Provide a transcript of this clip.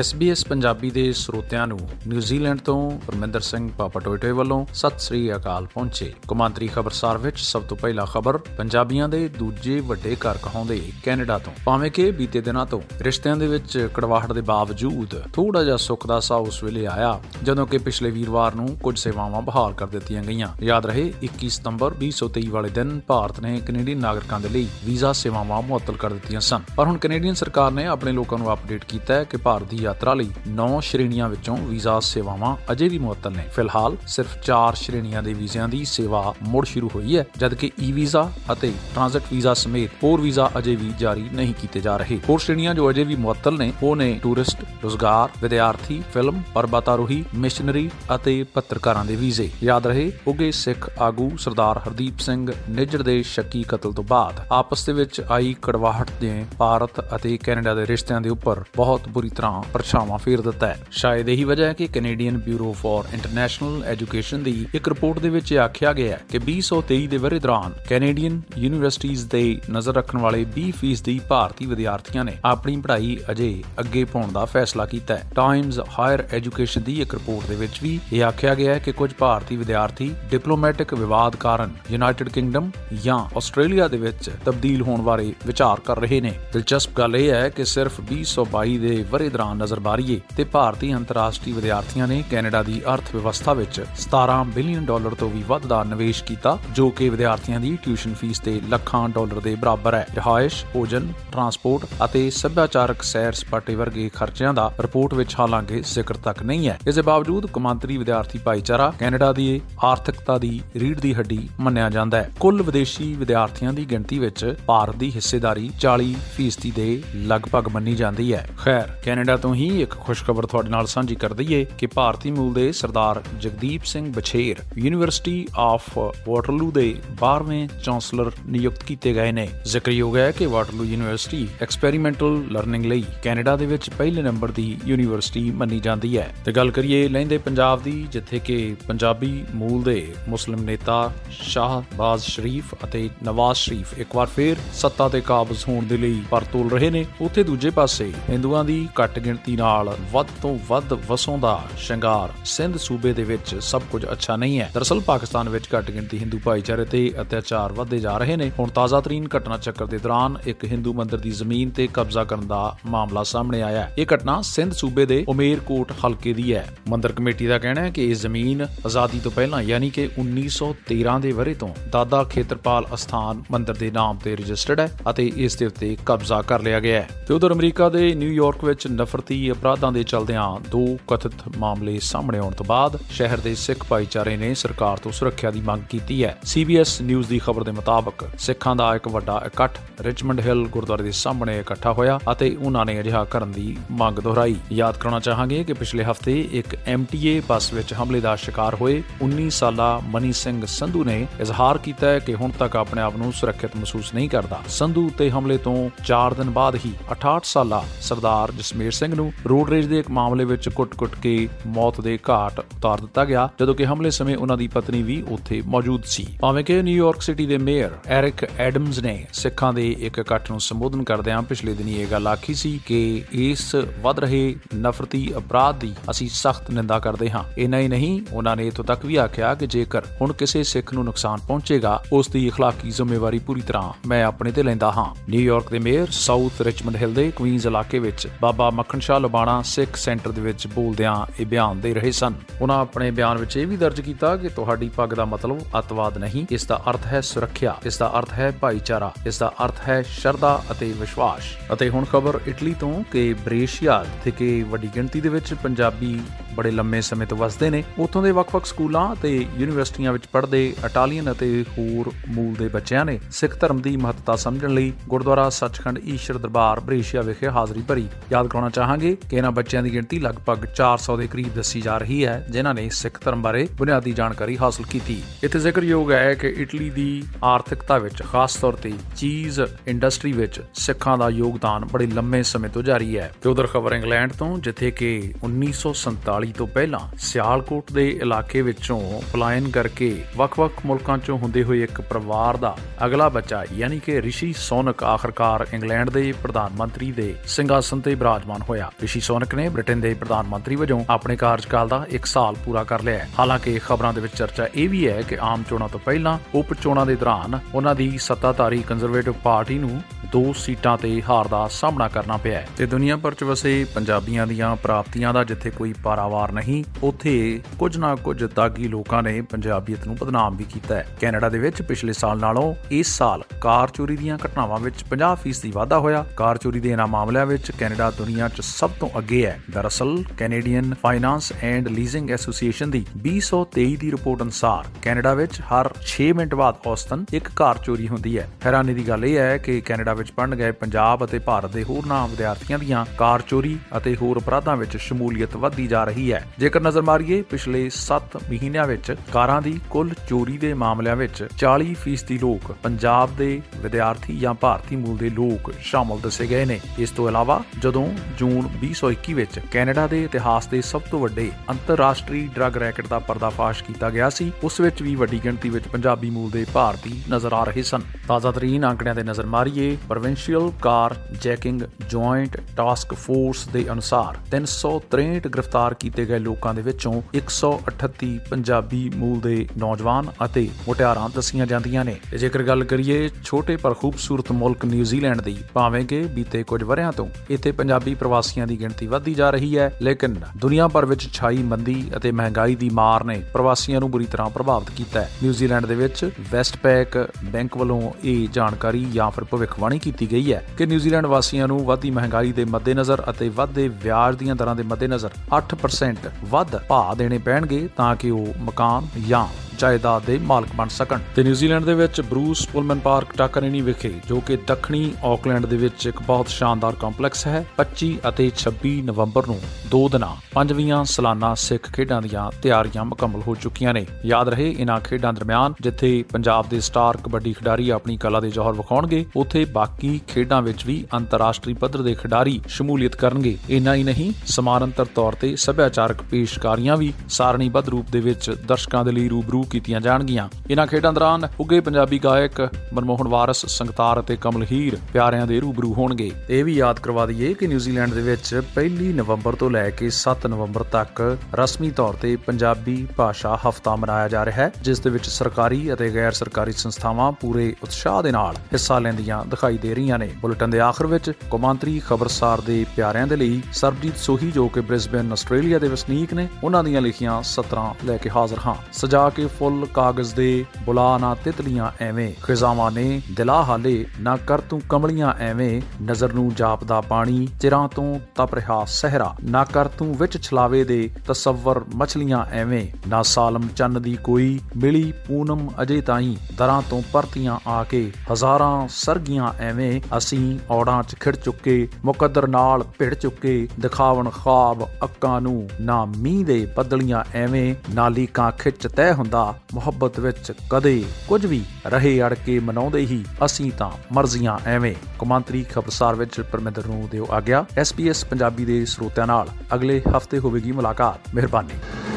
SBS Punjabi ਦੇ ਸਰੋਤਿਆਂ ਨੂੰ ਨਿਊਜ਼ੀਲੈਂਡ ਤੋਂ ਪਰਮਿੰਦਰ ਸਿੰਘ ਪਾਪਟੋਇਟੇ ਵੱਲੋਂ ਸਤਿ ਸ੍ਰੀ ਅਕਾਲ ਪਹੁੰਚੇ। ਕੁਮਾਂਤਰੀ ਖਬਰਸਾਰ ਵਿੱਚ ਸਭ ਤੋਂ ਪਹਿਲਾ ਖਬਰ, ਪੰਜਾਬੀਆਂ ਦੇ ਦੂਜੇ ਵੱਡੇ ਘਰ ਕਹਾਉਂਦੇ ਕੈਨੇਡਾ ਤੋਂ। ਭਾਵੇਂ ਕਿ ਬੀਤੇ ਦਿਨਾਂ ਤੋਂ ਰਿਸ਼ਤਿਆਂ ਦੇ ਵਿੱਚ ਕੜਵਾਹਟ ਦੇ ਬਾਵਜੂਦ ਥੋੜਾ ਜਿਹਾ ਸੁੱਖ ਦਾ ਸਾਹ ਉਸ ਵੇਲੇ ਆਇਆ, ਜਦੋਂ ਕਿ ਪਿਛਲੇ ਵੀਰਵਾਰ ਨੂੰ ਕੁਝ ਸੇਵਾਵਾਂ ਬਹਾਲ ਕਰ ਦਿੱਤੀਆਂ ਗਈਆਂ। ਯਾਦ ਰਹੇ 21 ਸਤੰਬਰ 2023 ਵਾਲੇ ਦਿਨ ਭਾਰਤ ਨੇ ਕੈਨੇਡੀਅਨ ਨਾਗਰਿਕਾਂ ਦੇ ਲਈ ਵੀਜ਼ਾ ਸੇਵਾਵਾਂ ਮੁਅੱਤਲ ਕਰ ਦਿੱਤੀਆਂ ਸਨ। ਪਰ ਹੁਣ ਕੈਨੇਡੀਅਨ ਸਰਕਾਰ ਨੇ ਆਪਣੇ ਲੋਕਾਂ ਨੂੰ ਅਪਡੇਟ ਕੀਤਾ ਹੈ ਕਿ ਭਾਰਤ ਦੀ ਯਾਤਰਾ ਲਈ 9 ਸ਼੍ਰੇਣੀਆਂ ਵਿੱਚੋਂ ਵੀਜ਼ਾ ਸੇਵਾਵਾਂ ਅਜੇ ਵੀ ਮੁਅੱਤਲ ਨੇ। ਫਿਲਹਾਲ ਸਿਰਫ 4 ਸ਼੍ਰੇਣੀਆਂ ਦੇ ਵੀਜ਼ਿਆਂ ਦੀ ਸੇਵਾ ਮੁੜ ਸ਼ੁਰੂ ਹੋਈ ਹੈ, ਜਦਕਿ ਈ ਵੀਜ਼ਾ ਅਤੇ ਟ੍ਰਾਂਜ਼ਿਟ ਵੀਜ਼ਾ ਸਮੇਤ ਹੋਰ ਵੀਜ਼ਾ ਅਜੇ ਵੀ ਜਾਰੀ ਨਹੀਂ ਕੀਤੇ ਜਾ ਰਹੇ। ਹੋਰ ਸ਼੍ਰੇਣੀਆਂ ਜੋ ਅਜੇ ਵੀ ਮੁਅੱਤਲ ਨੇ, ਉਹ ਨੇ ਟੂਰਿਸਟ, ਰੋਜ਼ਗਾਰ, ਵਿਦਿਆਰਥੀ, ਫਿਲਮ, ਪਰਬਤਾਰੋਹੀ, ਮਿਸ਼ਨਰੀ ਅਤੇ ਪੱਤਰਕਾਰਾਂ ਦੇ ਵੀਜ਼ੇ। ਯਾਦ ਰਹੇ ਉਗੇ ਸਿੱਖ ਆਗੂ ਸਰਦਾਰ ਹਰਦੀਪ ਸਿੰਘ ਨਿੱਜਰ ਦੇ ਸ਼ੱਕੀ ਕਤਲ ਤੋਂ ਬਾਅਦ ਆਪਸ ਦੇ ਵਿੱਚ ਆਈ ਕੜਵਾਹਟ ਨੇ ਭਾਰਤ ਅਤੇ ਕੈਨੇਡਾ ਦੇ ਰਿਸ਼ਤਿਆਂ ਦੇ ਉੱਪਰ ਬਹੁਤ ਬੁਰੀ ਤਰ੍ਹਾਂ ਪਰਛਾਵਾਂ ਫੇਰ ਦਿੱਤਾ ਹੈ। ਸ਼ਾਇਦ ਇਹੀ ਵਜ੍ਹਾ ਹੈ ਕਿ Canadian bureau for international education ਦੀ ਇੱਕ ਰਿਪੋਰਟ ਦੇ ਵਿੱਚ ਇਹ ਆਖਿਆ ਗਿਆ ਹੈ ਕਿ 2023 ਦੇ ਵਰੇ ਦੌਰਾਨ ਕੈਨੇਡੀਅਨ ਯੂਨੀਵਰਸਿਟੀਆਂ ਦੇ ਨਜ਼ਰ ਰੱਖਣ ਵਾਲੇ 20% ਦੀ ਭਾਰਤੀ ਵਿਦਿਆਰਥੀਆਂ ਨੇ ਆਪਣੀ ਪੜ੍ਹਾਈ ਅਜੇ ਅੱਗੇ ਪਾਉਣ ਦਾ ਫੈਸਲਾ ਕੀਤਾ ਹੈ। ਟਾਈਮਜ਼ ਹਾਇਰ ਐਜੂਕੇਸ਼ਨ ਦੀ ਇੱਕ ਰਿਪੋਰਟ ਦੇ ਵਿੱਚ ਵੀ ਇਹ ਆਖਿਆ ਗਿਆ ਹੈ ਕਿ ਕੁਝ ਭਾਰਤੀ ਵਿਦਿਆਰਥੀ ਡਿਪਲੋਮੈਟਿਕ ਵਿਵਾਦ ਕਾਰਨ ਯੂਨਾਈਟਿਡ ਕਿੰਗਡਮ ਜਾਂ ਆਸਟ੍ਰੇਲੀਆ ਦੇ ਵਿੱਚ ਤਬਦੀਲ ਹੋਣ ਬਾਰੇ ਵਿਚਾਰ ਕਰ ਰਹੇ ਨੇ। ਦਿਲਚਸਪ ਗੱਲ ਇਹ ਹੈ ਕਿ ਸਿਰਫ 2022 ਦੇ ਵਰੇ ਦੌਰਾਨ ਨਜ਼ਰ ਬਾਰੀਏ ਤੇ ਭਾਰਤੀ ਅੰਤਰਰਾਸ਼ਟਰੀ ਵਿਦਿਆਰਥੀਆਂ ਨੇ ਕੈਨੇਡਾ ਦੀ ਅਰਥ ਵਿਵਸਥਾ ਵਿੱਚ 17 ਬਿਲੀਅਨ ਡਾਲਰ ਤੋਂ ਵੀ ਵੱਧ ਦਾ ਨਿਵੇਸ਼ ਕੀਤਾ, ਜੋ ਕਿ ਵਿਦਿਆਰਥੀਆਂ ਦੀ ਟਿਊਸ਼ਨ ਫੀਸ ਤੇ ਲੱਖਾਂ ਡਾਲਰ ਦੇ ਬਰਾਬਰ ਹੈ। ਰਿਹਾਇਸ਼, ਭੋਜਨ, ਟਰਾਂਸਪੋਰਟ ਅਤੇ ਸੱਭਿਆਚਾਰਕ ਸੈਰ ਸਪਾਟੇ ਵਰਗੇ ਖਰਚਿਆਂ ਦਾ ਰਿਪੋਰਟ ਵਿੱਚ ਹਾਲਾਂਕਿ ਜ਼ਿਕਰ ਤੱਕ ਨਹੀਂ ਹੈ। ਇਸ ਦੇ ਬਾਵਜੂਦ ਕਮਾਂਤਰੀ ਵਿਦਿਆਰਥੀ ਭਾਈਚਾਰਾ ਕੈਨੇਡਾ ਦੀ ਆਰਥਿਕਤਾ ਦੀ ਰੀੜ ਦੀ ਹੱਡੀ ਮੰਨਿਆ ਜਾਂਦਾ ਹੈ। ਕੁੱਲ ਵਿਦੇਸ਼ੀ ਵਿਦਿਆਰਥੀਆਂ ਦੀ ਗਿਣਤੀ ਵਿੱਚ ਭਾਰਤ ਦੀ ਹਿੱਸੇਦਾਰੀ 40% ਦੇ ਲਗਭਗ ਮੰਨੀ ਜਾਂਦੀ ਹੈ। ਖੈਰ, ਕੈਨੇਡਾ ਤੋਂ ਹੀ ਇੱਕ ਖੁਸ਼ਖਬਰ ਤੁਹਾਡੇ ਨਾਲ ਸਾਂਝੀ ਕਰ ਦਈਏ ਕਿ ਭਾਰਤੀ ਮੂਲ ਦੇ Sardar Jagdeep Singh Bachher university of Waterloo ਦੇ 12ਵੇਂ ਚਾਂਸਲਰ ਨਿਯੁਕਤ ਕੀਤੇ ਗਏ ਨੇ। ਜ਼ਿਕਰਯੋਗ ਹੈ ਕਿ ਵਾਟਰਲੂ ਯੂਨੀਵਰਸਿਟੀ ਐਕਸਪੈਰੀਮੈਂਟਲ ਲਰਨਿੰਗ ਲਈ ਕੈਨੇਡਾ ਦੇ ਵਿੱਚ ਪਹਿਲੇ ਨੰਬਰ ਦੀ ਯੂਨੀਵਰਸਿਟੀ ਮੰਨੀ ਜਾਂਦੀ ਹੈ। ਤੇ ਗੱਲ ਕਰੀਏ ਲਹਿੰਦੇ ਪੰਜਾਬ ਦੀ, ਜਿੱਥੇ ਕਿ ਪੰਜਾਬੀ ਮੂਲ ਦੇ ਮੁਸਲਿਮ ਨੇਤਾ ਸ਼ਾਹਬਾਜ਼ ਸ਼ਰੀਫ ਅਤੇ ਨਵਾਜ਼ ਸ਼ਰੀਫ ਇੱਕ ਵਾਰ ਫੇਰ ਸੱਤਾ ਤੇ ਕਾਬਜ਼ ਹੋਣ ਦੇ ਲਈ ਪਰ ਤੋਲ ਰਹੇ ਨੇ। ਉੱਥੇ ਦੂਜੇ ਪਾਸੇ ਹਿੰਦੂਆਂ ਦੀ ਘੱਟ ਗਿਣਤੀ ਨਾਲ ਵੱਧ ਤੋਂ ਵੱਧ ਵਸੋਂ ਦਾ ਸ਼ਿੰਗਾਰ। ਸਿੰਧ ਸੂਬੇ ਦੇ ਵਿੱਚ ਸਭ ਕੁਝ ਅੱਛਾ ਨਹੀਂ ਹੈ। ਦਰਅਸਲ ਪਾਕਿਸਤਾਨ ਵਿੱਚ ਘੱਟ ਗਿਣਤੀ ਹਿੰਦੂ ਭਾਈਚਾਰੇ ਤੇ ਅਤਿਆਚਾਰ ਵਧਦੇ ਜਾ ਰਹੇ ਨੇ। ਹੁਣ ਤਾਜ਼ਾਤਰੀਨ ਘਟਨਾ ਚੱਕਰ ਦੇ ਦੌਰਾਨ ਇੱਕ ਹਿੰਦੂ ਮੰਦਿਰ ਦੀ ਜ਼ਮੀਨ ਤੇ ਕਬਜ਼ਾ ਕਰਨ ਦਾ ਮਾਮਲਾ ਸਾਹਮਣੇ ਆਇਆ ਹੈ। ਇਹ ਘਟਨਾ ਸਿੰਧ ਸੂਬੇ ਦੇ ਉਮੇਰਕੋਟ ਹਲਕੇ ਦੀ ਹੈ। ਮੰਦਿਰ ਕਮੇਟੀ ਦਾ ਕਹਿਣਾ ਹੈ ਕਿ ਇਹ ਜ਼ਮੀਨ ਆਜ਼ਾਦੀ ਤੋਂ ਪਹਿਲਾਂ ਯਾਨੀ ਕਿ 1913 ਦੇ ਵਰੇ ਤੋਂ ਦਾਦਾ ਖੇਤਰਪਾਲ ਅਸਥਾਨ ਮੰਦਿਰ ਦੇ ਨਾਮ ਤੇ ਰਜਿਸਟਰਡ ਹੈ ਅਤੇ ਇਸ ਦੇ ਉੱਤੇ ਕਬਜ਼ਾ ਕਰ ਲਿਆ ਗਿਆ ਹੈ। ਤੇ ਉਧਰ ਅਮਰੀਕਾ ਦੇ ਨਿਊਯਾਰਕ ਵਿੱਚ ਨਫ਼ਰਤੀ ਅਪਰਾਧਾਂ ਦੇ ਚਲਦਿਆਂ ਦੋ ਕਥਿਤ ਮਾਮਲੇ ਸਾਹਮਣੇ ਆਉਣ ਤੋਂ ਬਾਅਦ ਸ਼ਹਿਰ ਦੇ ਸਿੱਖ ਭਾਈਚਾਰੇ ਨੇ ਸਰਕਾਰ ਤੋਂ ਸੁਰੱਖਿਆ ਦੀ ਮੰਗ ਕੀਤੀ ਹੈ। ਸੀਬੀਐਸ ਨਿਊਜ਼ ਦੀ ਖਬਰ ਦੇ ਮੁਤਾਬਕ ਸਿੱਖਾਂ ਦਾ ਇੱਕ ਵੱਡਾ ਇਕੱਠ ਰਿਚਮੰਡ ਹਿੱਲ ਗੁਰਦੁਆਰੇ ਦੇ ਸਾਹਮਣੇ ਇਕੱਠਾ ਹੋਇਆ ਅਤੇ ਉਹਨਾਂ ਨੇ ਅਜਿਹਾ ਕਰਨ ਦੀ ਮੰਗ ਦੁਹਰਾਈ। ਯਾਦ ਕਰਾਉਣਾ ਚਾਹਾਂਗੇ ਕਿ ਪਿਛਲੇ ਹਫ਼ਤੇ ਇੱਕ ਐਮਟੀਏ ਬੱਸ ਵਿੱਚ ਹਮਲੇ ਦਾ ਸ਼ਿਕਾਰ ਹੋਏ 19 ਸਾਲਾ ਮਨੀ ਸਿੰਘ ਸੰਧੂ ਨੇ ਇਜ਼ਹਾਰ ਕੀਤਾ ਹੈ ਕਿ ਹੁਣ ਤੱਕ ਆਪਣੇ ਆਪ ਨੂੰ ਸੁਰੱਖਿਅਤ ਮਹਿਸੂਸ ਨਹੀਂ ਕਰਦਾ। ਸੰਧੂ ਤੇ ਹਮਲੇ ਤੋਂ 4 ਦਿਨ ਬਾਅਦ ਹੀ 68 ਸਾਲਾ ਸਰਦਾਰ ਜਸਮੀਰ ਸਿੰਘ ਨੂੰ ਰੋਡ ਰੇਜ ਦੇ ਇੱਕ ਮਾਮਲੇ ਵਿੱਚ ਕੁੱਟ-ਕੁੱਟ ਕੇ ਮੌਤ ਦੇ ਘਾਟ ਉਤਾਰ ਦਿੱਤਾ ਗਿਆ ਜਦੋਂ ਕਿ ਹਮਲੇ ਸਮੇਂ ਉਹਨਾਂ ਦੀ ਪਤਨੀ ਵੀ ਉੱਥੇ ਮੌਜੂਦ ਸੀ ਭਾਵੇਂ ਕਿ ਨਿਊਯਾਰਕ ਸਿਟੀ ਦੇ ਮੇਅਰ ਐਰਿਕ ਐਡਮਜ਼ ਨੇ ਸਿੱਖਾਂ ਦੇ ਇੱਕ ਇਕੱਠ ਨੂੰ ਸੰਬੋਧਨ ਕਰਦਿਆਂ ਪਿਛਲੇ ਦਿਨੀ ਇਹ ਗੱਲ ਆਖੀ ਸੀ ਕਿ ਇਸ ਵੱਧ ਰਹੇ ਨਫ਼ਰਤੀ ਅਪਰਾਧ ਦੀ ਅਸੀਂ ਸਖਤ ਨਿੰਦਾ ਕਰਦੇ ਹਾਂ ਇੰਨਾ ਹੀ ਨਹੀਂ ਉਹਨਾਂ ਨੇ ਇਤੋਂ ਤੱਕ ਵੀ ਆਖਿਆ ਕਿ ਜੇਕਰ ਹੁਣ ਕਿਸੇ ਸਿੱਖ ਨੂੰ ਨੁਕਸਾਨ ਪਹੁੰਚੇਗਾ ਉਸ ਦੀ اخلاقی ਜ਼ਿੰਮੇਵਾਰੀ ਪੂਰੀ ਤਰ੍ਹਾਂ ਮੈਂ ਆਪਣੇ ਤੇ ਲੈਂਦਾ ਹਾਂ ਨਿਊਯਾਰਕ ਦੇ ਮੇਅਰ ਸਾਊਥ ਰਿਚਮੰਡ ਹਿੱਲ ਦੇ ਕੁਈਨਜ਼ ਇਲਾਕੇ ਵਿੱਚ ਬਾਬਾ ਮੱਖਣ ਸ਼ਾਹ ਲਬਾਣਾ ਸਿੱਖ ਸੈਂਟਰ ਦੇ ਵਿੱਚ ਬੋਲਦਿਆਂ ਇਹ ਬਿਆਨ ਦੇ ਰਹੇ ਸਨ। ਉਹਨਾਂ ਆਪਣੇ ਬਿਆਨ ਵਿੱਚ ਇਹ ਵੀ ਦਰਜ ਕੀਤਾ ਕਿ ਤੁਹਾਡੀ ਪੱਗ ਦਾ ਮਤਲਬ ਅਤਵਾਦ ਨਹੀਂ, ਇਸ ਦਾ ਅਰਥ ਹੈ ਸੁਰੱਖਿਆ, ਇਸ ਦਾ ਅਰਥ ਹੈ ਭਾਈਚਾਰਾ, ਇਸ ਦਾ ਅਰਥ ਹੈ ਸ਼ਰਧਾ ਅਤੇ ਵਿਸ਼ਵਾਸ। ਅਤੇ ਹੁਣ ਖਬਰ ਇਟਲੀ ਤੋਂ ਕਿ ਬ੍ਰੇਸ਼ੀਆ ਜਿੱਥੇ ਕਿ ਵੱਡੀ ਗਿਣਤੀ ਦੇ ਵਿੱਚ ਪੰਜਾਬੀ ਬੜੇ ਲੰਮੇ ਸਮੇਂ ਤੋਂ ਵਸਦੇ ਨੇ। ਉੱਥੋਂ ਦੇ ਵੱਖ-ਵੱਖ ਸਕੂਲਾਂ ਤੇ ਯੂਨੀਵਰਸਿਟੀਆਂ ਵਿੱਚ ਪੜ੍ਹਦੇ ਇਟਾਲੀਅਨ ਅਤੇ ਹੋਰ ਮੂਲ ਦੇ ਬੱਚਿਆਂ ਨੇ ਸਿੱਖ ਧਰਮ ਦੀ ਮਹੱਤਤਾ ਸਮਝਣ ਲਈ ਗੁਰਦੁਆਰਾ ਸੱਚਖੰਡ ਈਸ਼ਰ ਦਰਬਾਰ ਬ੍ਰੇਸ਼ੀਆ ਵਿਖੇ ਹਾਜ਼ਰੀ ਭਰੀ। ਯਾਦ ਕਰਾਉਣਾ ਚਾਹਾਂਗੇ ਕਿ ਇਹਨਾਂ ਬੱਚਿਆਂ ਦੀ ਗਿਣਤੀ ਲਗਭਗ 400 ਦੇ ਕਰੀਬ ਦੱਸੀ ਜਾ ਰਹੀ ਹੈ, ਜਿਨ੍ਹਾਂ ਨੇ ਸਿੱਖ ਧਰਮ ਬਾਰੇ ਬੁਨਿਆਦੀ ਜਾਣਕਾਰੀ ਹਾਸਲ ਕੀਤੀ। ਇੱਥੇ ਜ਼ਿਕਰਯੋਗ ਹੈ ਕਿ ਇਟਲੀ ਦੀ ਆਰਥਿਕਤਾ ਵਿੱਚ, ਖਾਸ ਤੌਰ ਤੇ ਚੀਜ਼ ਇੰਡਸਟਰੀ ਵਿੱਚ ਸਿੱਖਾਂ ਦਾ ਯੋਗਦਾਨ ਬੜੇ ਲੰਮੇ ਸਮੇਂ ਤੋਂ ਜਾਰੀ ਹੈ। ਤੇ ਉਧਰ ਖਬਰ ਇੰਗਲੈਂਡ ਤੋਂ, ਜਿੱਥੇ ਕਿ 1947 ਤੋਂ ਪਹਿਲਾਂ ਸਿਆਲਕੋਟ ਦੇ ਇਲਾਕੇ ਵਿੱਚੋਂ ਪਲਾਇਨ ਕਰਕੇ ਵੱਖ-ਵੱਖ ਮੁਲਕਾਂ ਚੋਂ ਹੁੰਦੇ ਹੋਏ ਇੱਕ ਪਰਿਵਾਰ ਦਾ ਅਗਲਾ ਬੱਚਾ, ਯਾਨੀ ਕਿ ਰਿਸ਼ੀ ਸੋਨਕ, ਆਖਰਕਾਰ ਇੰਗਲੈਂਡ ਦੇ ਪ੍ਰਧਾਨ ਮੰਤਰੀ ਦੇ ਸਿੰਘਾਸਨ ਤੇ ਬਿਰਾਜਮਾਨ ਹੋਇਆ। ਰਿਸ਼ੀ ਸੋਨਕ ਨੇ ਬ੍ਰਿਟੇਨ ਦੇ ਪ੍ਰਧਾਨ ਮੰਤਰੀ ਵਜੋਂ ਆਪਣੇ ਕਾਰਜਕਾਲ ਦਾ 1 ਸਾਲ ਪੂਰਾ ਕਰ ਲਿਆ ਹੈ। ਹਾਲਾਂਕਿ ਖਬਰਾਂ ਦੇ ਵਿੱਚ ਚਰਚਾ ਇਹ ਵੀ ਹੈ ਕਿ ਆਮ ਚੋਣਾਂ ਤੋਂ ਪਹਿਲਾਂ ਉਪ ਚੋਣਾਂ ਦੇ ਦੌਰਾਨ ਉਹਨਾਂ ਦੀ ਸੱਤਾਧਾਰੀ ਕੰਜ਼ਰਵੇਟਿਵ ਪਾਰਟੀ ਨੂੰ ਦੋ ਸੀਟਾਂ ਤੇ ਹਾਰ ਦਾ ਸਾਹਮਣਾ ਕਰਨਾ ਪਿਆ ਹੈ। ਤੇ ਦੁਨੀਆ ਭਰ ਚ ਵਸੇ ਪੰਜਾਬੀਆਂ ਦੀਆਂ ਪ੍ਰਾਪਤੀਆਂ ਦਾ ਜਿੱਥੇ ਕੋਈ ਪਾਰਾਵਾਰ ਨਹੀਂ, ਉੱਥੇ ਕੁਝ ਨਾ ਕੁਝ ਦਾਗੀ ਲੋਕਾਂ ਨੇ ਪੰਜਾਬੀਅਤ ਨੂੰ ਬਦਨਾਮ ਵੀ ਕੀਤਾ ਹੈ। ਕੈਨੇਡਾ ਦੇ ਵਿੱਚ ਪਿਛਲੇ ਸਾਲ ਨਾਲੋਂ ਇਸ ਸਾਲ ਕਾਰ ਚੋਰੀ ਦੀਆਂ ਘਟਨਾਵਾਂ ਵਿੱਚ 50% ਦੀ ਵਾਧਾ ਹੋਇਆ। ਕਾਰ ਚੋਰੀ ਦੇ ਇਹਨਾਂ ਮਾਮਲਿਆਂ ਵਿੱਚ ਕੈਨੇਡਾ ਦੁਨੀਆ 'ਚ ਸਭ ਤੋਂ ਅੱਗੇ ਹੈ। ਦਰਅਸਲ, Canadian finance and leasing association ਦੀ 2023 ਦੀ ਰਿਪੋਰਟ ਅਨੁਸਾਰ ਕੈਨੇਡਾ ਵਿੱਚ ਹਰ 6 ਮਿੰਟ ਬਾਅਦ ਔਸਤਨ ਇੱਕ ਕਾਰ ਚੋਰੀ ਹੁੰਦੀ ਹੈ। ਹੈਰਾਨੀ ਦੀ ਗੱਲ ਇਹ ਹੈ ਕਿ ਕੈਨੇਡਾ ਵਿੱਚ ਪੜਨ ਗਏ ਪੰਜਾਬ ਅਤੇ ਭਾਰਤ ਦੇ ਹੋਰਨਾਂ ਵਿਦਿਆਰਥੀਆਂ ਦੀਆਂ ਕਾਰ ਚੋਰੀ ਅਤੇ ਹੋਰ ਅਪਰਾਧਾਂ ਵਿੱਚ ਸ਼ਮੂਲੀਅਤ ਵਧਦੀ ਜਾ ਰਹੀ ਹੈ। ਜੇਕਰ ਨਜ਼ਰ ਮਾਰੀਏ, ਪਿਛਲੇ 7 ਮਹੀਨਿਆਂ ਵਿੱਚ ਕਾਰਾਂ ਦੀ ਕੁੱਲ ਚੋਰੀ ਦੇ ਮਾਮਲਿਆਂ ਵਿੱਚ 40% ਲੋਕ ਪੰਜਾਬ ਦੇ ਵਿਦਿਆਰਥੀ ਜਾਂ ਭਾਰਤੀ ਮੂਲ ਦੇ ਲੋਕ ਸ਼ਾਮਲ ਦੱਸੇ ਗਏ ਨੇ। ਇਸ ਤੋਂ ਇਲਾਵਾ, ਜਦੋਂ ਜੂਨ 2021 ਵਿੱਚ ਕੈਨੇਡਾ ਦੇ ਇਤਿਹਾਸ ਦੇ ਸਭ ਤੋਂ ਵੱਡੇ ਅੰਤਰਰਾਸ਼ਟਰੀ ਡਰੱਗ ਰੈਕਟ ਦਾ ਪਰਦਾਫਾਸ਼ ਕੀਤਾ ਗਿਆ ਸੀ, ਉਸ ਵਿੱਚ ਵੀ ਵੱਡੀ ਗਿਣਤੀ ਵਿੱਚ ਪੰਜਾਬੀ ਮੂਲ ਦੇ ਭਾਰਤੀ ਨਜ਼ਰ ਆ ਰਹੇ ਸਨ। ਤਾਜ਼ਾਤਰੀਨ ਅੰਕੜਿਆਂ ਤੇ ਨਜ਼ਰ ਮਾਰੀਏ, provincial carjacking joint task force ਦੇ ਅਨੁਸਾਰ 363 ਗ੍ਰਿਫਤਾਰ ਕੀਤੇ ਗਏ ਲੋਕਾਂ ਦੇ ਵਿੱਚੋਂ 138 ਪੰਜਾਬੀ ਮੂਲ ਦੇ ਨੌਜਵਾਨ ਅਤੇ ਮੁਟਿਆਰਾਂ ਦੱਸੀਆਂ ਜਾਂਦੀਆਂ ਨੇ। ਤੇ ਜੇਕਰ ਗੱਲ ਕਰੀਏ ਛੋਟੇ ਪਰ ਖੂਬਸੂਰਤ ਮੁਲਕ ਨਿਊਜ਼ੀਲੈਂਡ ਦੀ, ਭਾਵੇਂ ਕਿ ਬੀਤੇ ਕੁਝ ਵਰਿਆਂ ਤੋਂ ਇੱਥੇ ਪੰਜਾਬੀ ਪ੍ਰਵਾਸੀਆਂ ਦੀ ਗਿਣਤੀ ਵਧਦੀ ਜਾ ਰਹੀ ਹੈ, ਲੇਕਿਨ ਦੁਨੀਆ ਭਰ ਵਿੱਚ ਛਾਈ ਮੰਦੀ ਅਤੇ ਮਹਿੰਗਾਈ ਦੀ ਮਾਰ ਨੇ ਪ੍ਰਵਾਸੀਆਂ ਨੂੰ ਬੁਰੀ ਤਰ੍ਹਾਂ ਪ੍ਰਭਾਵਿਤ ਕੀਤਾ ਹੈ। ਨਿਊਜ਼ੀਲੈਂਡ ਦੇ ਵਿੱਚ ਵੈਸਟਪੈਕ ਬੈਂਕ ਵੱਲੋਂ ਇਹ ਜਾਣਕਾਰੀ ਜਾਂ ਫਿਰ ਭਵਿੱਖਬਾਣੀ ਕੀਤੀ ਗਈ ਹੈ ਕਿ ਨਿਊਜ਼ੀਲੈਂਡ ਵਾਸੀਆਂ ਨੂੰ ਵਧਦੀ ਮਹਿੰਗਾਈ ਦੇ ਮੱਦੇਨਜ਼ਰ ਅਤੇ ਵਧਦੇ ਵਿਆਜ ਦੀਆਂ ਦਰਾਂ ਦੇ ਮੱਦੇਨਜ਼ਰ 8% ਵੱਧ ਭਾਅ ਦੇਣੇ ਪੈਣਗੇ ਤਾਂ ਕਿ ਉਹ ਮਕਾਨ ਜਾਂ ਜਾਇਦਾਦ ਦੇ ਮਾਲਕ ਬਣ ਸਕਣ। ਤੇ ਨਿਊਜ਼ੀਲੈਂਡ ਦੇ ਵਿੱਚ ਬਰੂਸ ਪੁਲਮਨ ਪਾਰਕ ਟਾਕਰੇਨੀ ਵਿਖੇ, ਜੋ ਕਿ ਦੱਖਣੀ ਆਕਲੈਂਡ ਦੇ ਵਿੱਚ ਇੱਕ ਬਹੁਤ ਸ਼ਾਨਦਾਰ ਕੰਪਲੈਕਸ ਹੈ 25 ਅਤੇ 26 ਨਵੰਬਰ ਨੂੰ ਦੋ ਦਿਨਾਂ ਪੰਜਵੀਆਂ ਸਾਲਾਨਾ ਸਿੱਖ ਖੇਡਾਂ ਦੀਆਂ ਤਿਆਰੀਆਂ ਮੁਕੰਮਲ ਹੋ ਚੁੱਕੀਆਂ ਨੇ। ਯਾਦ ਰਹੇ ਇਹਨਾਂ ਖੇਡਾਂ ਦਰਮਿਆਨ, ਜਿੱਥੇ ਪੰਜਾਬ ਦੇ ਸਟਾਰ ਕਬੱਡੀ ਖਿਡਾਰੀ ਆਪਣੀ ਕਲਾ ਦੇ ਜੌਹਰ ਵਿਖਾਉਣਗੇ, ਉੱਥੇ ਬਾਕੀ ਖੇਡਾਂ ਵਿੱਚ ਵੀ ਅੰਤਰਰਾਸ਼ਟਰੀ ਪੱਧਰ ਦੇ ਖਿਡਾਰੀ ਸ਼ਮੂਲੀਅਤ ਕਰਨਗੇ। ਇੰਨਾ ਹੀ ਨਹੀਂ, ਸਮਾਨਾਂਤਰ ਤੌਰ ਤੇ ਸੱਭਿਆਚਾਰਕ ਪੇਸ਼ਕਾਰੀਆਂ ਵੀ ਸਾਰਣੀਬੱਧ ਰੂਪ ਦੇ ਵਿੱਚ ਦਰਸ਼ਕਾਂ ਦੇ ਲਈ ਰੂਬਰੂ ਕੀਤੀਆਂ ਜਾਣਗੀਆਂ। ਇਹਨਾਂ ਖੇਡਾਂ ਦੌਰਾਨ ਉੱਗੇ ਪੰਜਾਬੀ ਗਾਇਕ ਮਨਮੋਹਨ ਵਾਰਸ, ਸੰਗਤਾਰ ਅਤੇ ਕਮਲ ਹੀਰ ਪਿਆਰਿਆਂ ਦੇ ਰੂਬਰੂ ਹੋਣਗੇ। ਇਹ ਵੀ ਯਾਦ ਕਰਵਾ ਦਈਏ ਕਿ ਨਿਊਜ਼ੀਲੈਂਡ ਦੇ ਵਿੱਚ ਪਹਿਲੀ ਨਵੰਬਰ ਤੋਂ ਲੈ ਕੇ 7 ਨਵੰਬਰ ਤੱਕ ਰਸਮੀ ਤੌਰ ਤੇ ਪੰਜਾਬੀ ਭਾਸ਼ਾ ਹਫ਼ਤਾ ਮਨਾਇਆ ਜਾ ਰਿਹਾ ਹੈ, ਜਿਸ ਦੇ ਵਿੱਚ ਸਰਕਾਰੀ ਅਤੇ ਗੈਰ ਸਰਕਾਰੀ ਸੰਸਥਾਵਾਂ ਪੂਰੇ ਉਤਸ਼ਾਹ ਦੇ ਨਾਲ ਹਿੱਸਾ ਲੈਂਦੀਆਂ ਦਿਖਾਈ ਦੇ ਰਹੀਆਂ ਨੇ। ਬੁਲੇਟਿਨ ਦੇ ਆਖਰ ਵਿੱਚ ਕੌਮਾਂਤਰੀ ਖਬਰਸਾਰ ਦੇ ਪਿਆਰਿਆਂ ਦੇ ਲਈ ਸਰਬਜੀਤ ਸੋਹੀ, ਜੋ ਕਿ ਬ੍ਰਿਸਬਨ, ਆਸਟ੍ਰੇਲੀਆ ਦੇ ਵਸਨੀਕ ਨੇ ਉਹਨਾਂ ਦੀਆਂ ਲਿਖੀਆਂ ਸਤਰਾਂ ਲੈ ਕੇ ਹਾਜ਼ਰ ਹਾਂ। ਸਜਾ ਕੇ ਫੁੱਲ ਕਾਗਜ਼ ਦੇ ਬੁਲਾ ਨਾ ਤਿਤਲੀਆਂ ਐਵੇਂ। ਖਿਜ਼ਾਵਾਂ ਨੇ ਦਿਲਾ ਹਾਲੇ ਨਾ ਕਰ ਤੂੰ ਕਮਲੀਆਂ ਐਵੇਂ। ਨਜ਼ਰ ਨੂੰ ਜਾਪਦਾ ਪਾਣੀ, ਚਿਰਾਂ ਤੋਂ ਤਪ ਰਿਹਾ ਸਹਿਰਾ। ਨਾ ਕਰ ਤੂੰ ਵਿੱਚ ਛਲਾਵੇ ਦੇ ਤਸੱਵਰ ਮਛਲੀਆਂ ਐਵੇਂ। ਨਾ ਸਾਲਮ ਚੰਨ ਦੀ ਕੋਈ ਮਿਲੀ ਪੂਨਮ ਅਜੇ ਤਾਈਂ। ਦਰਾਂ ਤੋਂ ਪਰਤੀਆਂ ਆ ਕੇ ਹਜ਼ਾਰਾਂ ਸਰਗੀਆਂ ਐਵੇਂ। ਅਸੀਂ ਔੜਾਂ 'ਚ ਖਿੜ ਚੁੱਕੇ, ਮੁਕੱਦਰ ਨਾਲ ਭਿੜ ਚੁੱਕੇ। ਦਿਖਾਵਣ ਖਾਬ ਅੱਕਾਂ ਨੂੰ ਨਾ ਮੀਂਹ ਦੇ ਬੱਦਲੀਆਂ ਐਵੇਂ। ਨਾ ਲੀਕਾਂ ਖਿੱਚ ਤੈ ਹੁੰਦਾ ਮੁਹੱਬਤ ਵਿੱਚ ਕਦੇ ਕੁਝ ਵੀ ਰਹੇ ਅੜ ਕੇ ਮਨਾਉਂਦੇ ਹੀ ਅਸੀਂ ਤਾਂ ਮਰਜ਼ੀਆਂ ਐਵੇਂ। ਕੌਮਾਂਤਰੀ ਖਬਰਸਾਰ ਵਿੱਚ ਪਰਮਿੰਦਰ ਨੂੰ ਦਿਓ ਆ ਗਿਆ ਐਸਪੀਐਸ ਪੰਜਾਬੀ ਦੇ ਸਰੋਤਿਆਂ ਨਾਲ ਅਗਲੇ ਹਫ਼ਤੇ ਹੋਵੇਗੀ ਮੁਲਾਕਾਤ। ਮਿਹਰਬਾਨੀ।